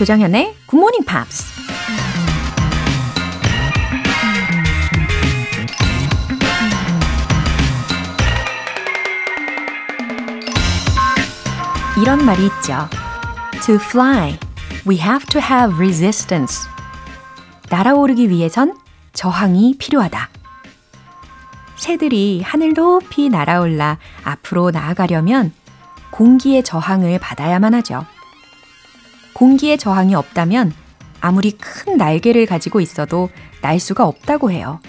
조정현의 Good Morning Pops. 이런 말이 있죠. To fly, we have to have resistance. 날아오르기 위해선 저항이 필요하다. 새들이 하늘 높이 날아올라 앞으로 나아가려면 공기의 저항을 받아야만 하죠. 공기의 저항이 없다면 아무리 큰 날개를 가지고 있어도 날 수가 없다고 해요.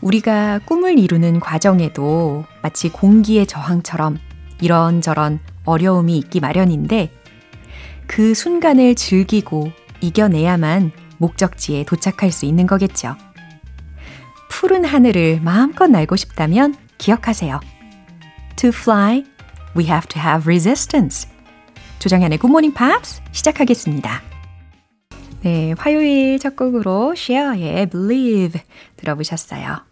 우리가 꿈을 이루는 과정에도 마치 공기의 저항처럼 이런저런 어려움이 있기 마련인데 그 순간을 즐기고 이겨내야만 목적지에 도착할 수 있는 거겠죠. 푸른 하늘을 마음껏 날고 싶다면 기억하세요. To fly, we have to have resistance. 조정현의 Good Morning Pops 시작하겠습니다. 네, 화요일 첫 곡으로 Cher의 Believe 들어보셨어요.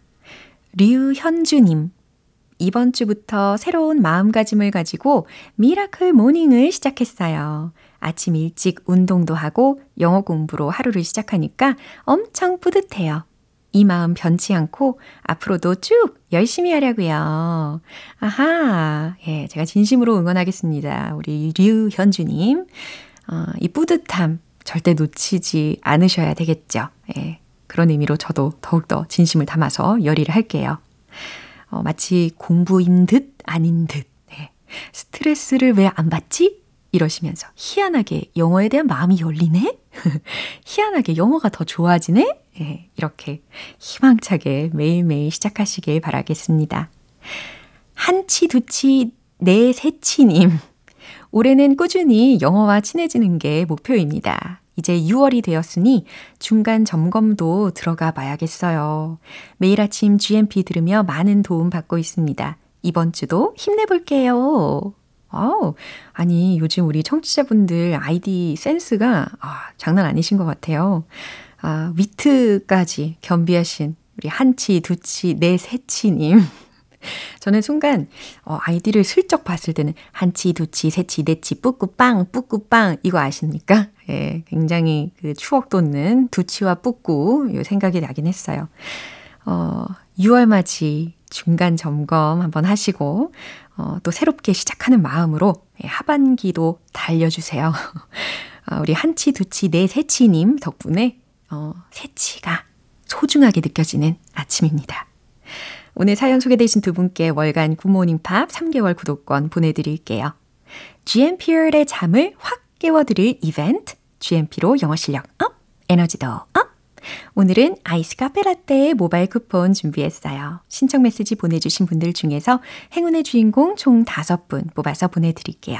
류현주님, 이번 주부터 새로운 마음가짐을 가지고 미라클 모닝을 시작했어요. 아침 일찍 운동도 하고 영어 공부로 하루를 시작하니까 엄청 뿌듯해요. 이 마음 변치 않고 앞으로도 쭉 열심히 하려고요. 아하, 예, 제가 진심으로 응원하겠습니다. 우리 류현주님. 어, 이 뿌듯함 절대 놓치지 않으셔야 되겠죠. 예, 그런 의미로 저도 더욱더 진심을 담아서 열의를 할게요. 어, 마치 공부인 듯 아닌 듯. 네. 스트레스를 왜 안 받지? 이러시면서 희한하게 영어에 대한 마음이 열리네? 희한하게 영어가 더 좋아지네? 네, 이렇게 희망차게 매일매일 시작하시길 바라겠습니다. 한치, 두치, 네 세치님. 올해는 꾸준히 영어와 친해지는 게 목표입니다. 이제 6월이 되었으니 중간 점검도 들어가 봐야겠어요. 매일 아침 GMP 들으며 많은 도움 받고 있습니다. 이번 주도 힘내볼게요. 아우, 아니, 요즘 우리 청취자분들 아이디 센스가 아, 장난 아니신 것 같아요. 아, 위트까지 겸비하신 우리 한치, 두치, 네 세치님. 저는 순간 어, 아이디를 슬쩍 봤을 때는 한치, 두치, 세치, 네치, 뿌꾸빵, 뿌꾸빵 이거 아십니까? 예, 굉장히 그 추억 돋는 두치와 뿌꾸 요 생각이 나긴 했어요. 어, 6월 맞이 중간 점검 한번 하시고 어, 또 새롭게 시작하는 마음으로 예, 하반기도 달려주세요. 어, 우리 한치, 두치, 네 세치님 덕분에 어, 세치가 소중하게 느껴지는 아침입니다. 오늘 사연 소개되신 두 분께 월간 굿모닝 팝스 3개월 구독권 보내드릴게요. GMP의 잠을 확 깨워드릴 이벤트, GMP로 영어 실력 up, 에너지도 up! 오늘은 아이스 카페라떼 모바일 쿠폰 준비했어요. 신청 메시지 보내주신 분들 중에서 행운의 주인공 총 5분 뽑아서 보내드릴게요.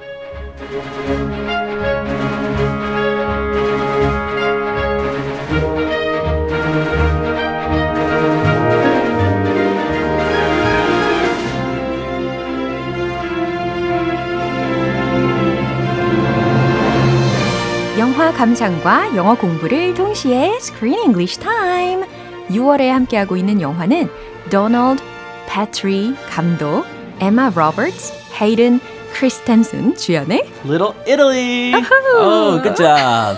감상과 영어 공부를 동시에 Screen English Time. 6월에 함께하고 있는 영화는 도널드 패트리 감독, 에마 로버츠, 헤이든 크리스텐슨 주연의 Little Italy. Oh, good job.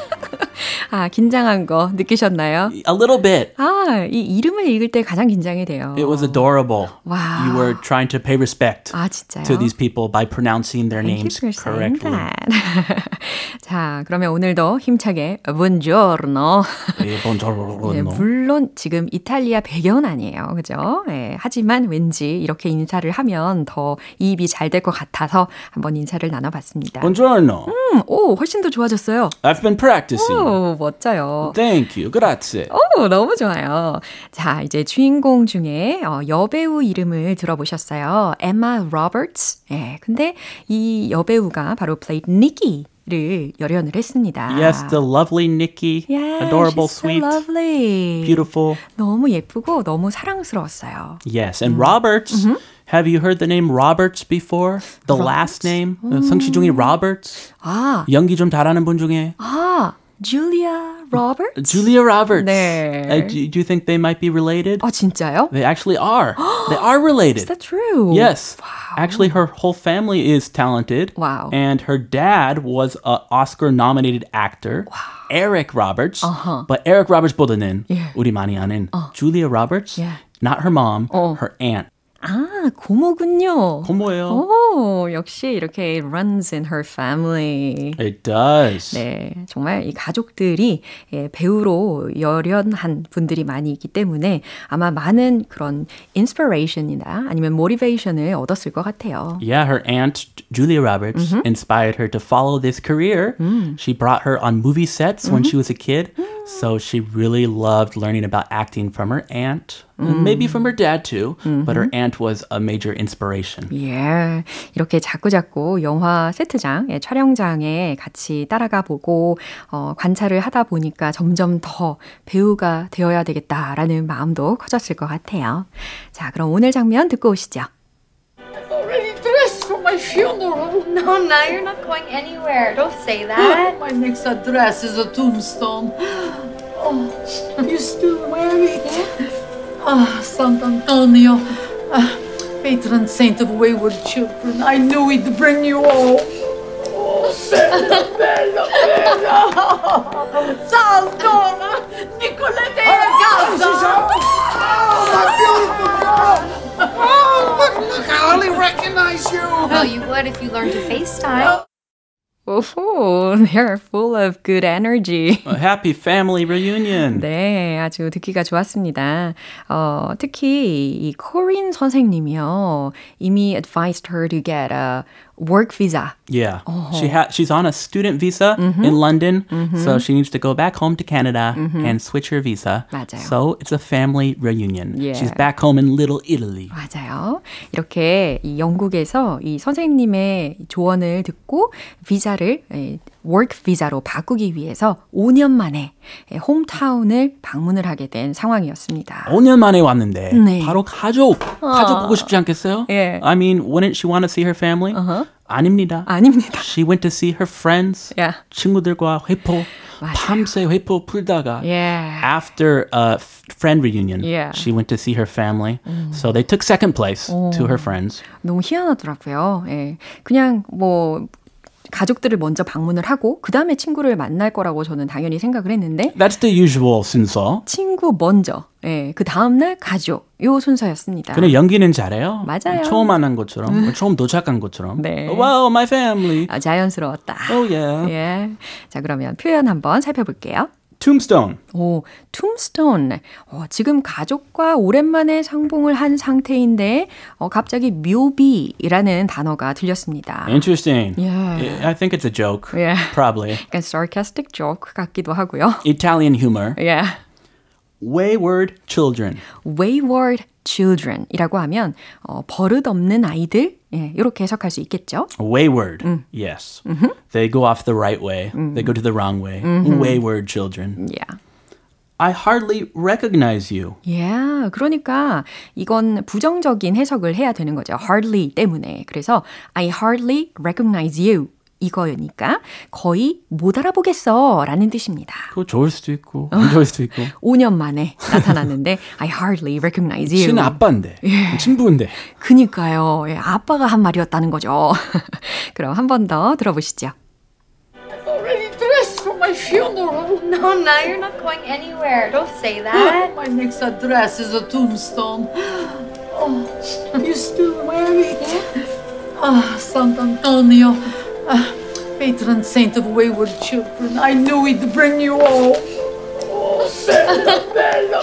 아, 긴장한 거 느끼셨나요? A little bit. 아, 이 이름을 읽을 때 가장 긴장이 돼요. It was adorable. Wow. You were trying to pay respect 아, 진짜요? to these people by pronouncing their Thank names you for correctly. that. 자, 그러면 오늘도 힘차게 buongiorno. 예, buongiorno. 네, 물론 지금 이탈리아 배경은 아니에요. 그죠? 네, 하지만 왠지 이렇게 인사를 하면 더 이입이 잘 될 것 같아서 한번 인사를 나눠봤습니다. Buongiorno. 음, 오, 훨씬 더 좋아졌어요. I've been practicing. 오, 멋져요. Thank you. Grazie. 오, 너무 좋아요. 자, 이제 주인공 중에 어, 여배우 이름을 들어보셨어요. 에마 로버츠. 예, 근데 이 여배우가 바로 played Nikki를 열연을 했습니다. Yes, the lovely Nikki. Yeah, adorable, she's so sweet, lovely. beautiful. 너무 예쁘고 너무 사랑스러웠어요. Yes, and Roberts, Have you heard the name Roberts before? The last name? 어, 성시중이 Roberts? 아, 연기 좀 잘하는 분 중에 아, Julia Roberts? Julia Roberts. 네. Uh, do, do you think they might be related? 아, 진짜요? They actually are. they are related. Is that true? Yes. Actually, her whole family is talented. Wow. And her dad was an Oscar nominated actor. Eric Roberts. Uh-huh. But Eric Roberts 보다는 예. 우리 많이 아는 Julia Roberts. Yeah. Not her mom, 어. her aunt. 아, 고모군요. 고모예요. 오, 역시 이렇게 it runs in her family. It does. 네, 정말 이 가족들이 예, 배우로 열연한 분들이 많이 있기 때문에 아마 많은 그런 inspiration이나 아니면 motivation을 얻었을 것 같아요. Yeah, her aunt Julia Roberts Mm-hmm. inspired her to follow this career. Mm. She brought her on movie sets when Mm-hmm. she was a kid, so she really loved learning about acting from her aunt, Mm. maybe from her dad too. But her Mm-hmm. aunt was a major inspiration. 예, 이렇게 자꾸자꾸 영화 세트장, 예, 촬영장에 같이 따라가 보고 어, 관찰을 하다 보니까 점점 더 배우가 되어야 되겠다라는 마음도 커졌을 것 같아요. 자, 그럼 오늘 장면 듣고 오시죠. already dressed for my funeral. No, no, you're not going anywhere. Don't say that. My next address is a tombstone. Oh, you still wear it? Ah, Sant'Antonio, ah, patron saint of wayward children. I knew he'd bring you all. Oh, bella, bella, bella. Sant'Antonio, Nicolette e casa. Oh, my beautiful girl! Oh, look, look, I hardly recognize you. Well, you would if you learned to FaceTime. 오호, they're full of good energy. A happy family reunion. 네, 아주 듣기가 좋았습니다. 어, 특히 이 코린 선생님이요. 이미 advised her to get a work visa. Yeah, she ha- she's on a student visa in London, so she needs to go back home to Canada and switch her visa. 맞아요. So it's a family reunion. Yeah. She's back home in Little Italy. 맞아요. 이렇게 이 영국에서 이 선생님의 조언을 듣고 비자를 예, work 비자로 바꾸기 위해서 5년 만에 예, 홈타운을 방문을 하게 된 상황이었습니다. 5년 만에 왔는데 네. 바로 가족 가족 보고 싶지 않겠어요? 예. I mean, wouldn't she want to see her family? 아닙니다. 아닙니다. She went to see her friends. Yeah. 친구들과 회포 맞아요. 밤새 회포 풀다가 Yeah. after a friend reunion, Yeah. she went to see her family. So they took second place to her friends. 너무 희한하더라고요. 예. 그냥 뭐 가족들을 먼저 방문을 하고 그 다음에 친구를 만날 거라고 저는 당연히 생각을 했는데 That's the usual 순서. 친구 먼저, 예. 그 다음 날 가족 요 순서였습니다. 근데 연기는 잘해요. 맞아요. 처음 만난 것처럼, 처음 도착한 것처럼. 네. Wow, my family. 아, 자연스러웠다. Oh yeah. 예. 자, 그러면 표현 한번 살펴볼게요. Tombstone. 오, 툼스톤. 어, 지금 가족과 오랜만에 상봉을 한 상태인데 어, 갑자기 묘비라는 단어가 들렸습니다. Interesting. Yeah. I think it's a joke. Yeah. Probably. 약간 sarcastic joke 같기도 하고요. Italian humor. 예. Wayward children. wayward children이라고 하면 어, 버릇없는 아이들 예, 이렇게 해석할 수 있겠죠. Wayward. Yes. They go off the right way. They go to the wrong way. Wayward children. Yeah. I hardly recognize you. Yeah, 그러니까 이건 부정적인 해석을 해야 되는 거죠. hardly 때문에. 그래서 I hardly recognize you 이거니까 거의 못 알아보겠어 라는 뜻입니다. 그거 좋을 수도 있고 안 좋을 수도 있고. 5년 만에 나타났는데 I hardly recognize you. 씨는 아빠인데 친부인데. 그니까요. 예, 아빠가 한 말이었다는 거죠. 그럼 한 번 더 들어보시죠. Already dressed for my funeral. No, no, you're not going anywhere. Don't say that. My next address is a tombstone. Oh, you still wear it? Ah, Sant'Antonio, ah, patron saint of wayward children. I knew he'd bring you all. Oh, bella, bella,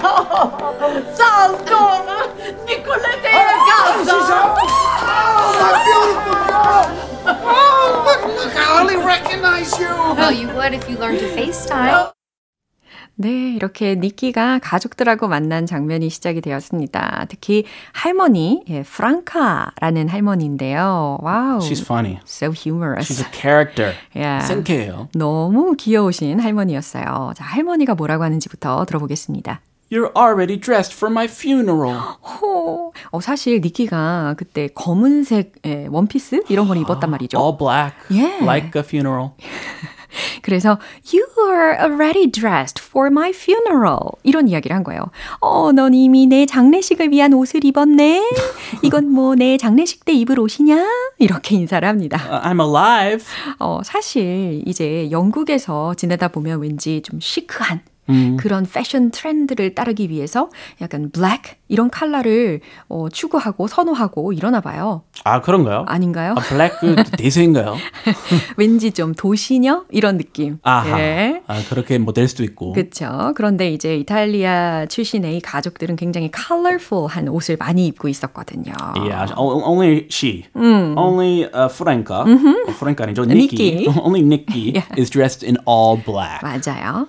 bella. Sant'Antonio, Nicolette e casa. Oh, my beautiful girl! Oh, look, look, I hardly recognize you. Well, you would if you learned to FaceTime. 네, 이렇게 니키가 가족들하고 만난 장면이 시작이 되었습니다. 특히 할머니, 예, 프랑카라는 할머니인데요. Wow. She's funny. so humorous. She's a character. Yeah. 센캐예요. 너무 귀여우신 할머니였어요. 자, 할머니가 뭐라고 하는지부터 들어보겠습니다. You're already dressed for my funeral. 어, 어, 사실 니키가 그때 검은색 예, 원피스 이런 걸 입었단 말이죠. All black. Yeah. Like a funeral. 그래서 You are already dressed for my funeral. 이런 이야기를 한 거예요. 어, 넌 이미 내 장례식을 위한 옷을 입었네. 이건 뭐 내 장례식 때 입을 옷이냐? 이렇게 인사를 합니다. Uh, I'm alive. 어, 사실 이제 영국에서 지내다 보면 왠지 좀 시크한 그런 패션 트렌드를 따르기 위해서 약간 블랙 이런 컬러를 어, 추구하고 선호하고 이러나 봐요. 아, 그런가요? 아닌가요? 아, 블랙 그 대세인가요? 왠지 좀 도시녀 이런 느낌. 아하. 예. 아, 그렇게 뭐 될 수도 있고. 그렇죠. 그런데 이제 이탈리아 출신의 이 가족들은 굉장히 컬러풀한 옷을 많이 입고 있었거든요. Yeah, o- only she. Only uh, Franca. 어, Franca 아니죠? Nikki. Nikki. only Nikki Yeah. is dressed in all black. 맞아요.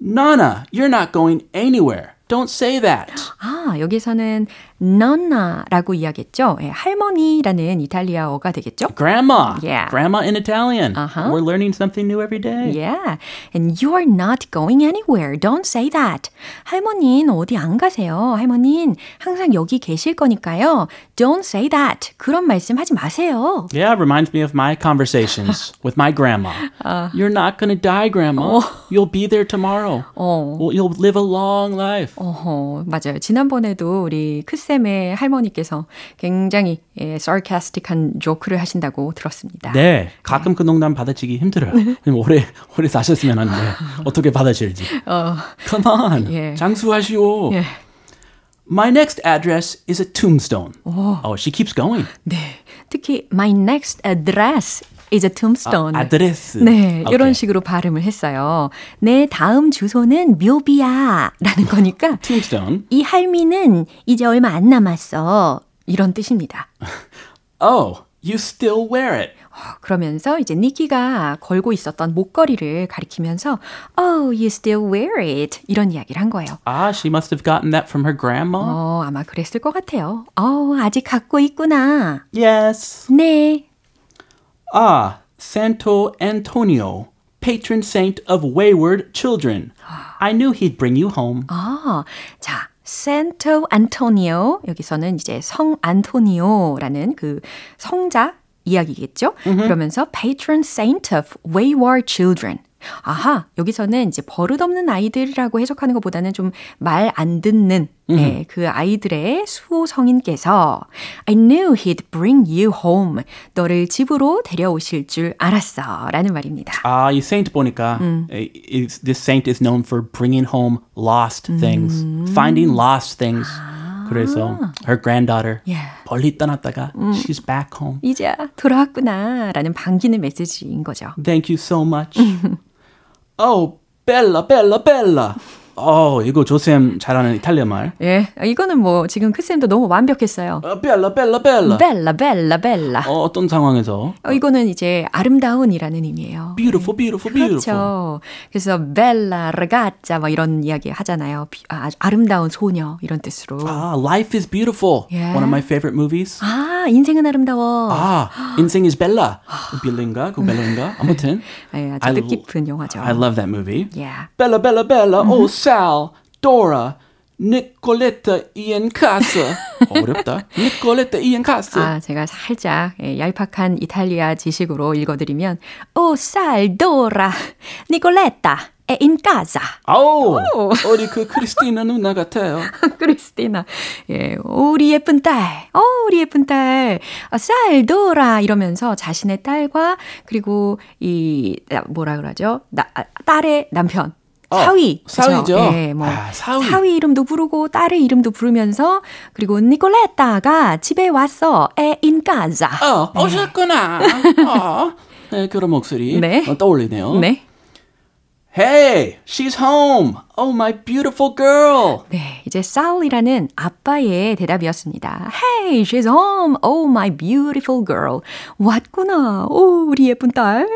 Nana, you're not going anywhere. Don't say that. 아, 여기서는 nonna라고 이야기했죠. 예, 할머니라는 이탈리아어가 되겠죠? Grandma. Yeah. Grandma in Italian. Uh-huh. We're learning something new every day. Yeah. And you are not going anywhere. Don't say that. 할머니는 어디 안 가세요. 할머니는 항상 여기 계실 거니까요. Don't say that. 그런 말씀 하지 마세요. Yeah, reminds me of my conversations with my grandma. You're not going to die, Grandma. You'll be there tomorrow. 어. You'll live a long life. 어허, 맞아요. 지난번에도 우리 크 쌤의 할머니께서 굉장히 예, sarcastic한 조크를 하신다고 들었습니다. 네, 가끔 그 농담 받아치기 힘들어요. 오래 오래 사셨으면 하는데 어떻게 받아칠지. Come on, 예. 장수하시오. 예. My next address is a tombstone. Oh, she keeps going. 네. 특히 my next address is a tombstone. 아드레스. 네, Okay. 이런 식으로 발음을 했어요. 내 다음 주소는 묘비야 라는 거니까 Tombstone. 이 할미는 이제 얼마 안 남았어. 이런 뜻입니다. Oh, you still wear it. 그러면서 이제 니키가 걸고 있었던 목걸이를 가리키면서 Oh, you still wear it. 이런 이야기를 한 거예요. Ah, she must have gotten that from her grandma. 어, 아마 그랬을 것 같아요. 어, 아직 갖고 있구나. Yes. 네. Ah, Santo Antonio, patron saint of wayward children. I knew he'd bring you home. 아, 자, Santo Antonio. 여기서는 이제 성 안토니오라는 그 성자 이야기겠죠? 그러면서 patron saint of wayward children. 아하, 여기서는 이제 버릇없는 아이들이라고 해석하는 것보다는 좀 말 안 듣는 네, 그 아이들의 수호 성인께서 I knew he'd bring you home. 너를 집으로 데려오실 줄 알았어. 라는 말입니다. Ah, 이 saint 보니까 eh, is, this saint is known for bringing home lost things, finding lost things. 그래서 her granddaughter Yeah. 멀리 떠났다가 she's back home. 이제 돌아왔구나. 라는 반기는 메시지인 거죠. Thank you so much. Oh, Bella, Bella, Bella. 어, 이거 조쌤 잘하는 이탈리아 말. 예, 이거는 뭐 지금 크쌤도 너무 완벽했어요. 어, Bella, Bella, Bella. 벨라, 벨라, 벨라. 어, 어떤 상황에서? 어, 이거는 이제 아름다운이라는 의미예요. Beautiful, beautiful, beautiful. 그렇죠. 그래서 벨라, 라가짜 막 이런 이야기 하잖아요. 비- 아, 아름다운 소녀 이런 뜻으로. Ah, Life is Beautiful. Yeah. One of my favorite movies. 아, 인생은 아름다워. 아, 인생 is Bella. 빌린가? 그 벨라인가? 아무튼. 예, 아주 뜻깊은 영화죠. I love that movie. Yeah. Bella, Bella, Bella. Oh, Sal, Dora, Nicoletta, Ian Casa. 어렵다. Nicoletta, Ian Casa. 아, 제가 살짝 예, 얄팍한 이탈리아 지식으로 읽어드리면 오, 살도라, 니콜레타, in casa. 아우, 우리 그 크리스티나 누나 같아요. 크리스티나. 예, 우리 예쁜 딸. 어, 우리 예쁜 딸. 아, 쌀도라. 이러면서 자신의 딸과 그리고 이, 아, 뭐라 그러죠? 나, 아, 딸의 남편. 어, 사위. 그죠? 사위죠. 예, 뭐. 아, 사위. 이름도 부르고 딸의 이름도 부르면서 그리고 니콜레타가 집에 왔어. 에 in casa. 어, 오셨구나. 어. 네, 그런 목소리 네. 어, 떠올리네요. 네. Hey, she's home. Oh, my beautiful girl. 네, 이제 Sally라는 아빠의 대답이었습니다. Hey, she's home. Oh, my beautiful girl. 왔구나. 오, 우리 예쁜 딸.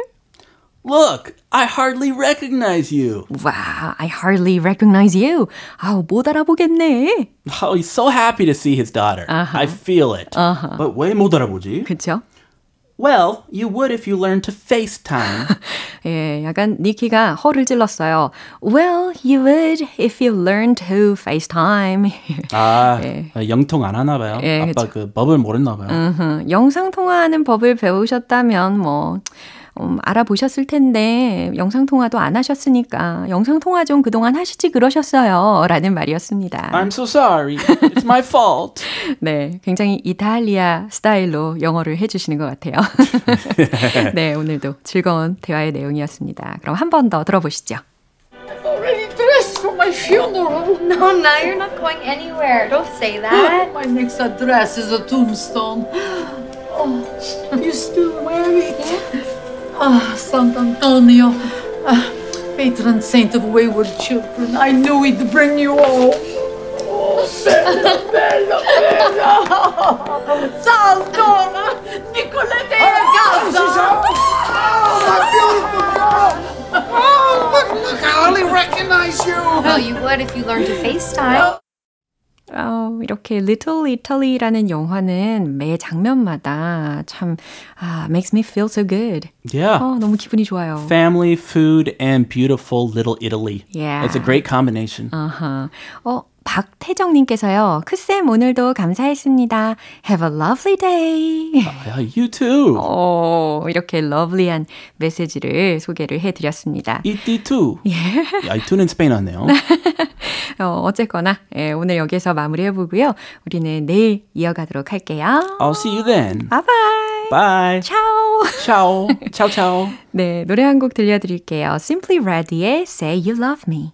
Look, I hardly recognize you. Wow, I hardly recognize you. 아우, 못 알아보겠네. Oh, he's so happy to see his daughter. I feel it. But 왜 못 알아보지? 그쵸? Well, you would if you learned to FaceTime. 예, 약간 니키가 허를 찔렀어요. Well, you would if you learned to FaceTime. 아, 예. 영통 안 하나 봐요. 예, 아빠 그쵸. 그 법을 모르나 봐요. 음흠, 영상 통화하는 법을 배우셨다면 뭐 음, 알아보셨을 텐데 영상 통화도 안 하셨으니까 영상 통화 좀 그동안 하시지 그러셨어요.라는 말이었습니다. I'm so sorry. It's my fault. 네, 굉장히 이탈리아 스타일로 영어를 해주시는 것 같아요. 네, 오늘도 즐거운 대화의 내용이었습니다. 그럼 한 번 더 들어보시죠. Already dressed for my funeral. No, no, you're not going anywhere. Don't say that. My next address is a tombstone. Oh, you still wear it? Ah, Sant'Antonio, ah, patron saint of wayward children. I knew he'd bring you home. Oh, bella, bella, bella. Saldona, Nicolette Casa. Oh, my beautiful girl! Oh, look, look, I hardly recognize you! Well, you would if you learned to FaceTime. 어, 이렇게 Little Italy라는 영화는 매 장면마다 참 아, makes me feel so good. Yeah. 어, 너무 기분이 좋아요. Family, food, and beautiful little Italy. Yeah. It's a great combination. 아하. 어, 박태정님께서요. 크쌤 오늘도 감사했습니다. Have a lovely day. Yeah, you too. 어, 이렇게 러블리한 메시지를 소개를 해드렸습니다. 이띠 투. 야, 이 투는 스페인어 네요 어, 어쨌거나 예, 오늘 여기서 마무리해보고요. 우리는 내일 이어가도록 할게요. I'll see you then. 바이바이. Bye. 차오. Ciao. ciao, ciao. 네, 노래 한 곡 들려드릴게요. Simply Red의 Say You Love Me.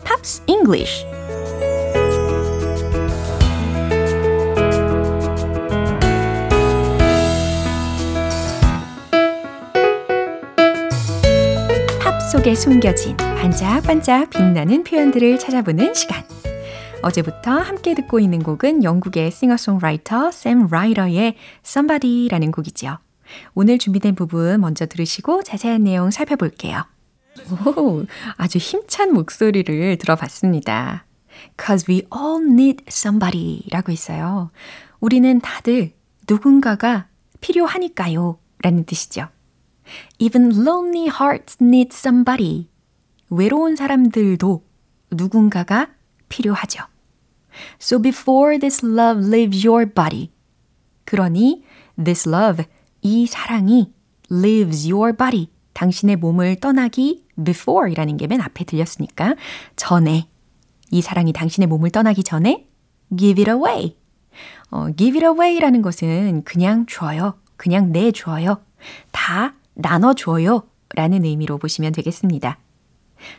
팝스 잉글리쉬. 팝 속에 숨겨진 반짝반짝 빛나는 표현들을 찾아보는 시간. 어제부터 함께 듣고 있는 곡은 영국의 싱어송라이터 샘 라이더의 Somebody라는 곡이죠. 오늘 준비된 부분 먼저 들으시고 자세한 내용 살펴볼게요. 오, 아주 힘찬 목소리를 들어봤습니다. Cause we all need somebody 라고 있어요. 우리는 다들 누군가가 필요하니까요. 라는 뜻이죠. Even lonely hearts need somebody. 외로운 사람들도 누군가가 필요하죠. So before this love leaves your body. 그러니 this love, 이 사랑이 leaves your body. 당신의 몸을 떠나기 before 이라는 게 맨 앞에 들렸으니까 전에 이 사랑이 당신의 몸을 떠나기 전에 give it away. 어, give it away라는 것은 그냥 줘요. 그냥 내줘요. 다 나눠줘요. 라는 의미로 보시면 되겠습니다.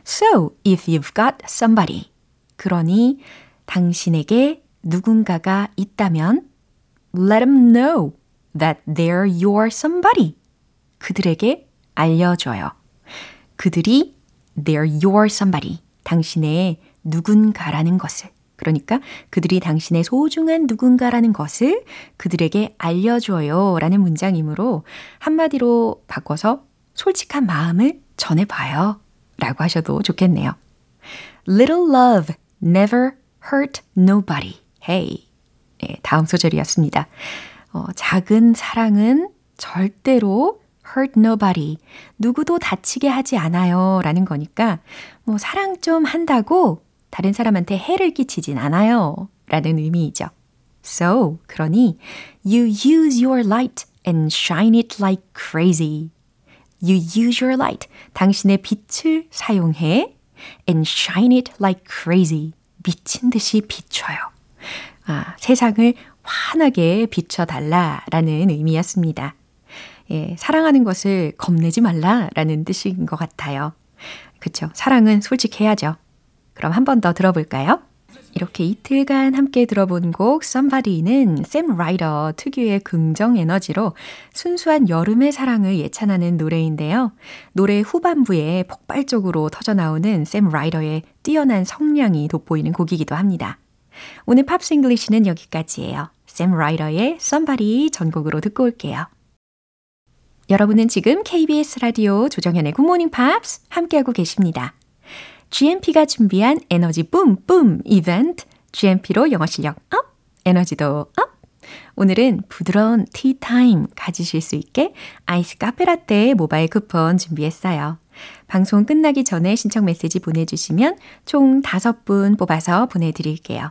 So, if you've got somebody. 그러니 당신에게 누군가가 있다면 let them know that they're your somebody. 그들에게 알려줘요. 그들이 they're your somebody. 당신의 누군가라는 것을. 그러니까 그들이 당신의 소중한 누군가라는 것을 그들에게 알려줘요. 라는 문장이므로 한마디로 바꿔서 솔직한 마음을 전해봐요. 라고 하셔도 좋겠네요. Little love never hurt nobody. Hey. 네, 다음 소절이었습니다. 어, 작은 사랑은 절대로 hurt nobody. 누구도 다치게 하지 않아요. 라는 거니까, 뭐, 사랑 좀 한다고 다른 사람한테 해를 끼치진 않아요. 라는 의미이죠. So, 그러니, you use your light and shine it like crazy. You use your light. 당신의 빛을 사용해 and shine it like crazy. 미친 듯이 비춰요. 아, 세상을 환하게 비춰달라라는 의미였습니다. 예, 사랑하는 것을 겁내지 말라라는 뜻인 것 같아요. 그쵸. 사랑은 솔직해야죠. 그럼 한 번 더 들어볼까요? 이렇게 이틀간 함께 들어본 곡 Somebody는 샘 라이더 특유의 긍정 에너지로 순수한 여름의 사랑을 예찬하는 노래인데요. 노래 후반부에 폭발적으로 터져나오는 샘 라이더의 뛰어난 성량이 돋보이는 곡이기도 합니다. 오늘 팝스 잉글리시는 여기까지예요. 샘 라이더의 Somebody 전곡으로 듣고 올게요. 여러분은 지금 KBS 라디오 조정현의 굿모닝 팝스 함께하고 계십니다. GMP가 준비한 에너지 뿜뿜 이벤트 GMP로 영어 실력 up, 에너지도 up. 오늘은 부드러운 티타임 가지실 수 있게 아이스 카페라떼 모바일 쿠폰 준비했어요. 방송 끝나기 전에 신청 메시지 보내주시면 총 5분 뽑아서 보내드릴게요.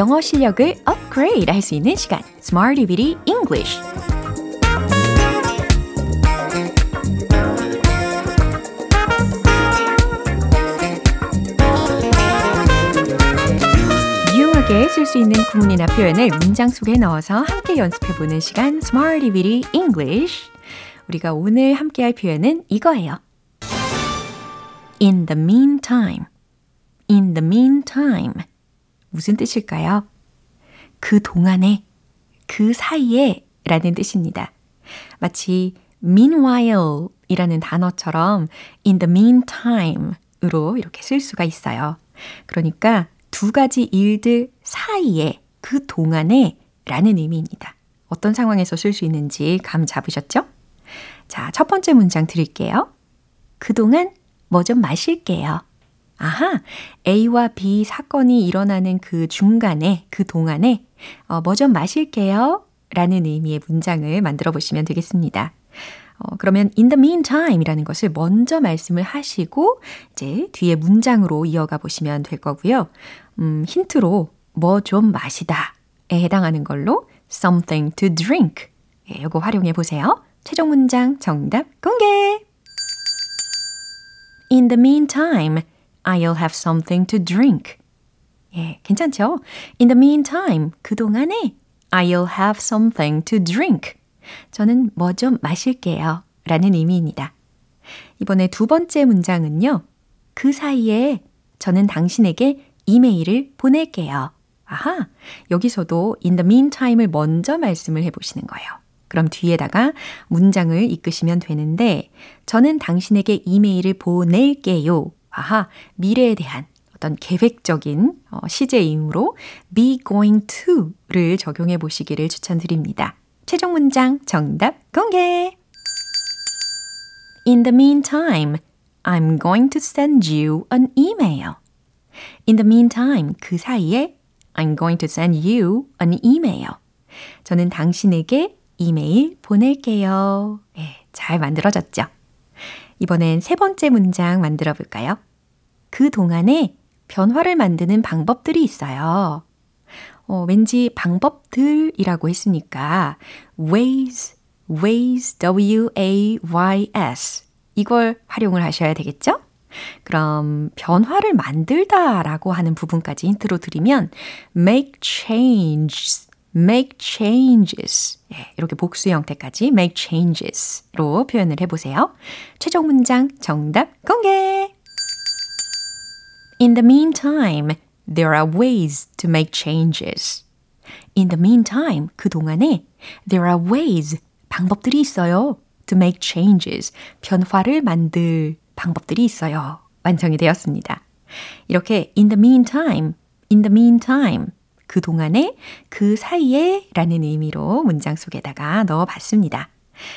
영어 실력을 업그레이드 할 수 있는 시간 Smarty Bitty English 유용하게 쓸 수 있는 구문이나 표현을 문장 속에 넣어서 함께 연습해보는 시간 Smarty Bitty English 우리가 오늘 함께 할 표현은 이거예요. In the meantime. In the meantime. 무슨 뜻일까요? 그 동안에, 그 사이에 라는 뜻입니다. 마치 meanwhile 이라는 단어처럼 in the meantime 으로 이렇게 쓸 수가 있어요. 그러니까 두 가지 일들 사이에, 그 동안에 라는 의미입니다. 어떤 상황에서 쓸 수 있는지 감 잡으셨죠? 자, 첫 번째 문장 드릴게요. 그동안 뭐 좀 마실게요. 아하, A와 B 사건이 일어나는 그 중간에, 그 동안에, 어, 뭐 좀 마실게요. 라는 의미의 문장을 만들어 보시면 되겠습니다. 어, 그러면 in the meantime 이라는 것을 먼저 말씀을 하시고, 이제 뒤에 문장으로 이어가 보시면 될 거고요. 음, 힌트로 뭐 좀 마시다 에 해당하는 걸로 something to drink. 예, 요거 활용해 보세요. 최종 문장 정답 공개! In the meantime, I'll have something to drink. 예, 괜찮죠? In the meantime, 그동안에 I'll have something to drink. 저는 뭐 좀 마실게요. 라는 의미입니다. 이번에 두 번째 문장은요. 그 사이에 저는 당신에게 이메일을 보낼게요. 아하, 여기서도 in the meantime을 먼저 말씀을 해보시는 거예요. 그럼 뒤에다가 문장을 이끄시면 되는데, 저는 당신에게 이메일을 보낼게요. 아하, 미래에 대한 어떤 계획적인 어, 시제임으로 be going to를 적용해 보시기를 추천드립니다. 최종 문장 정답 공개! In the meantime, I'm going to send you an email. In the meantime, 그 사이에 I'm going to send you an email. 저는 당신에게 이메일 보낼게요. 네, 잘 만들어졌죠? 이번엔 세 번째 문장 만들어 볼까요? 그 동안에 변화를 만드는 방법들이 있어요. 어, 왠지 방법들이라고 했으니까 ways, ways, w-a-y-s 이걸 활용을 하셔야 되겠죠? 그럼 변화를 만들다 라고 하는 부분까지 힌트로 드리면 make changes, make changes. 예, 이렇게 복수 형태까지 make changes로 표현을 해보세요. 최종 문장 정답 공개! In the meantime, there are ways to make changes. In the meantime, 그동안에 there are ways, 방법들이 있어요. to make changes, 변화를 만들 방법들이 있어요. 완성이 되었습니다. 이렇게 in the meantime, in the meantime, 그동안에, 그 사이에 라는 의미로 문장 속에다가 넣어 봤습니다.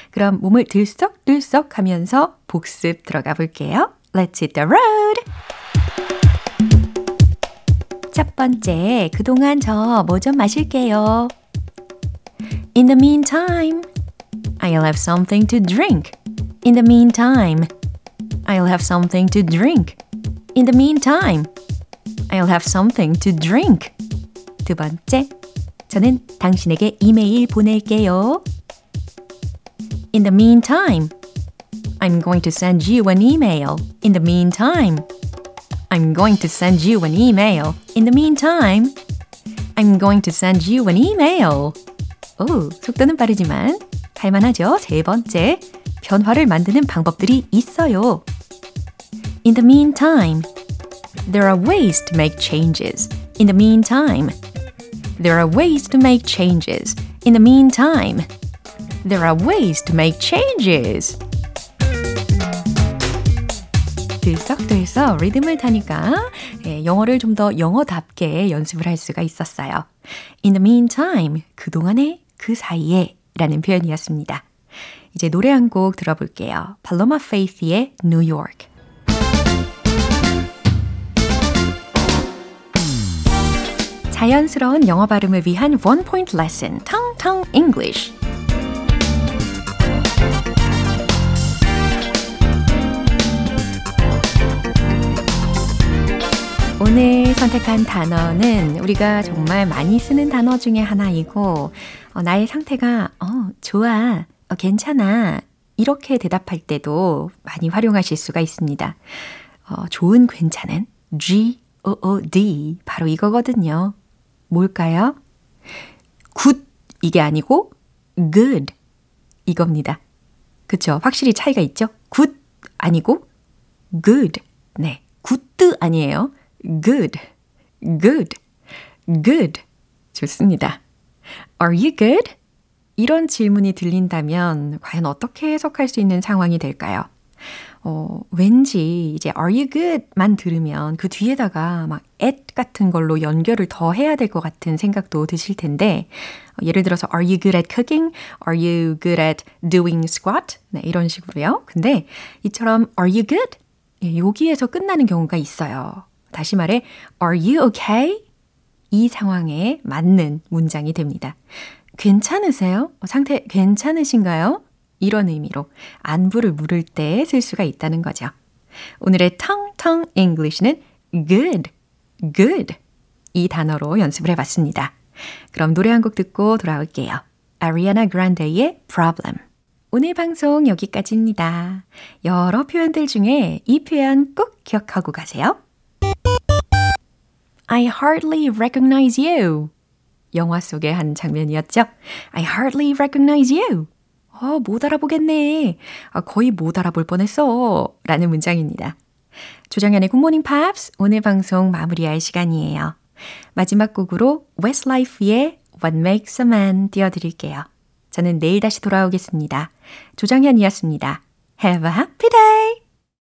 그럼 몸을 들썩들썩 하면서 복습 들어가 볼게요. Let's hit the road! 첫 번째, 그동안 저 뭐 좀 마실게요. In the meantime, I'll have something to drink. In the meantime, I'll have something to drink. In the meantime, I'll have something to drink. 두 번째, 저는 당신에게 이메일 보낼게요. In the meantime, I'm going to send you an email. In the meantime, I'm going to send you an email. In the meantime, I'm going to send you an email. 오, 속도는 빠르지만 할만하죠? 세 번째, 변화를 만드는 방법들이 있어요. In the meantime, there are ways to make changes. In the meantime, there are ways to make changes. In the meantime, there are ways to make changes. 들썩들썩 리듬을 타니까 예, 영어를 좀 더 영어답게 연습을 할 수가 있었어요. In the meantime, 그동안에 그 사이에 라는 표현이었습니다. 이제 노래 한 곡 들어볼게요. Paloma Faith의 New York. 자연스러운 영어 발음을 위한 원 포인트 레슨, 텅텅 English. 오늘 선택한 단어는 우리가 정말 많이 쓰는 단어 중에 하나이고, 어, 나의 상태가, 어, 좋아, 어, 괜찮아. 이렇게 대답할 때도 많이 활용하실 수가 있습니다. 어, 좋은 괜찮은 G-O-O-D. 바로 이거거든요. 뭘까요? good 이게 아니고 good 이겁니다. 그쵸? 확실히 차이가 있죠? good 아니고 good. 네. good 아니에요. good, good, good. 좋습니다. Are you good? 이런 질문이 들린다면 과연 어떻게 해석할 수 있는 상황이 될까요? 어, 왠지 이제 are you good만 들으면 그 뒤에다가 막 at 같은 걸로 연결을 더 해야 될 것 같은 생각도 드실 텐데 어, 예를 들어서 are you good at cooking? Are you good at doing squat? 네, 이런 식으로요. 근데 이처럼 are you good? 예, 여기에서 끝나는 경우가 있어요. 다시 말해 are you okay? 이 상황에 맞는 문장이 됩니다. 괜찮으세요? 상태 괜찮으신가요? 이런 의미로 안부를 물을 때 쓸 수가 있다는 거죠. 오늘의 텅텅 English는 good, good 이 단어로 연습을 해봤습니다. 그럼 노래 한 곡 듣고 돌아올게요. 아리아나 그란데의 Problem. 오늘 방송 여기까지입니다. 여러 표현들 중에 이 표현 꼭 기억하고 가세요. I hardly recognize you. 영화 속의 한 장면이었죠. I hardly recognize you. 어, 못 알아보겠네. 아, 거의 못 알아볼 뻔했어. 라는 문장입니다. 조정연의 굿모닝 팝스 오늘 방송 마무리할 시간이에요. 마지막 곡으로 Westlife의 What Makes a Man 띄워드릴게요. 저는 내일 다시 돌아오겠습니다. 조정현이었습니다. Have a happy day!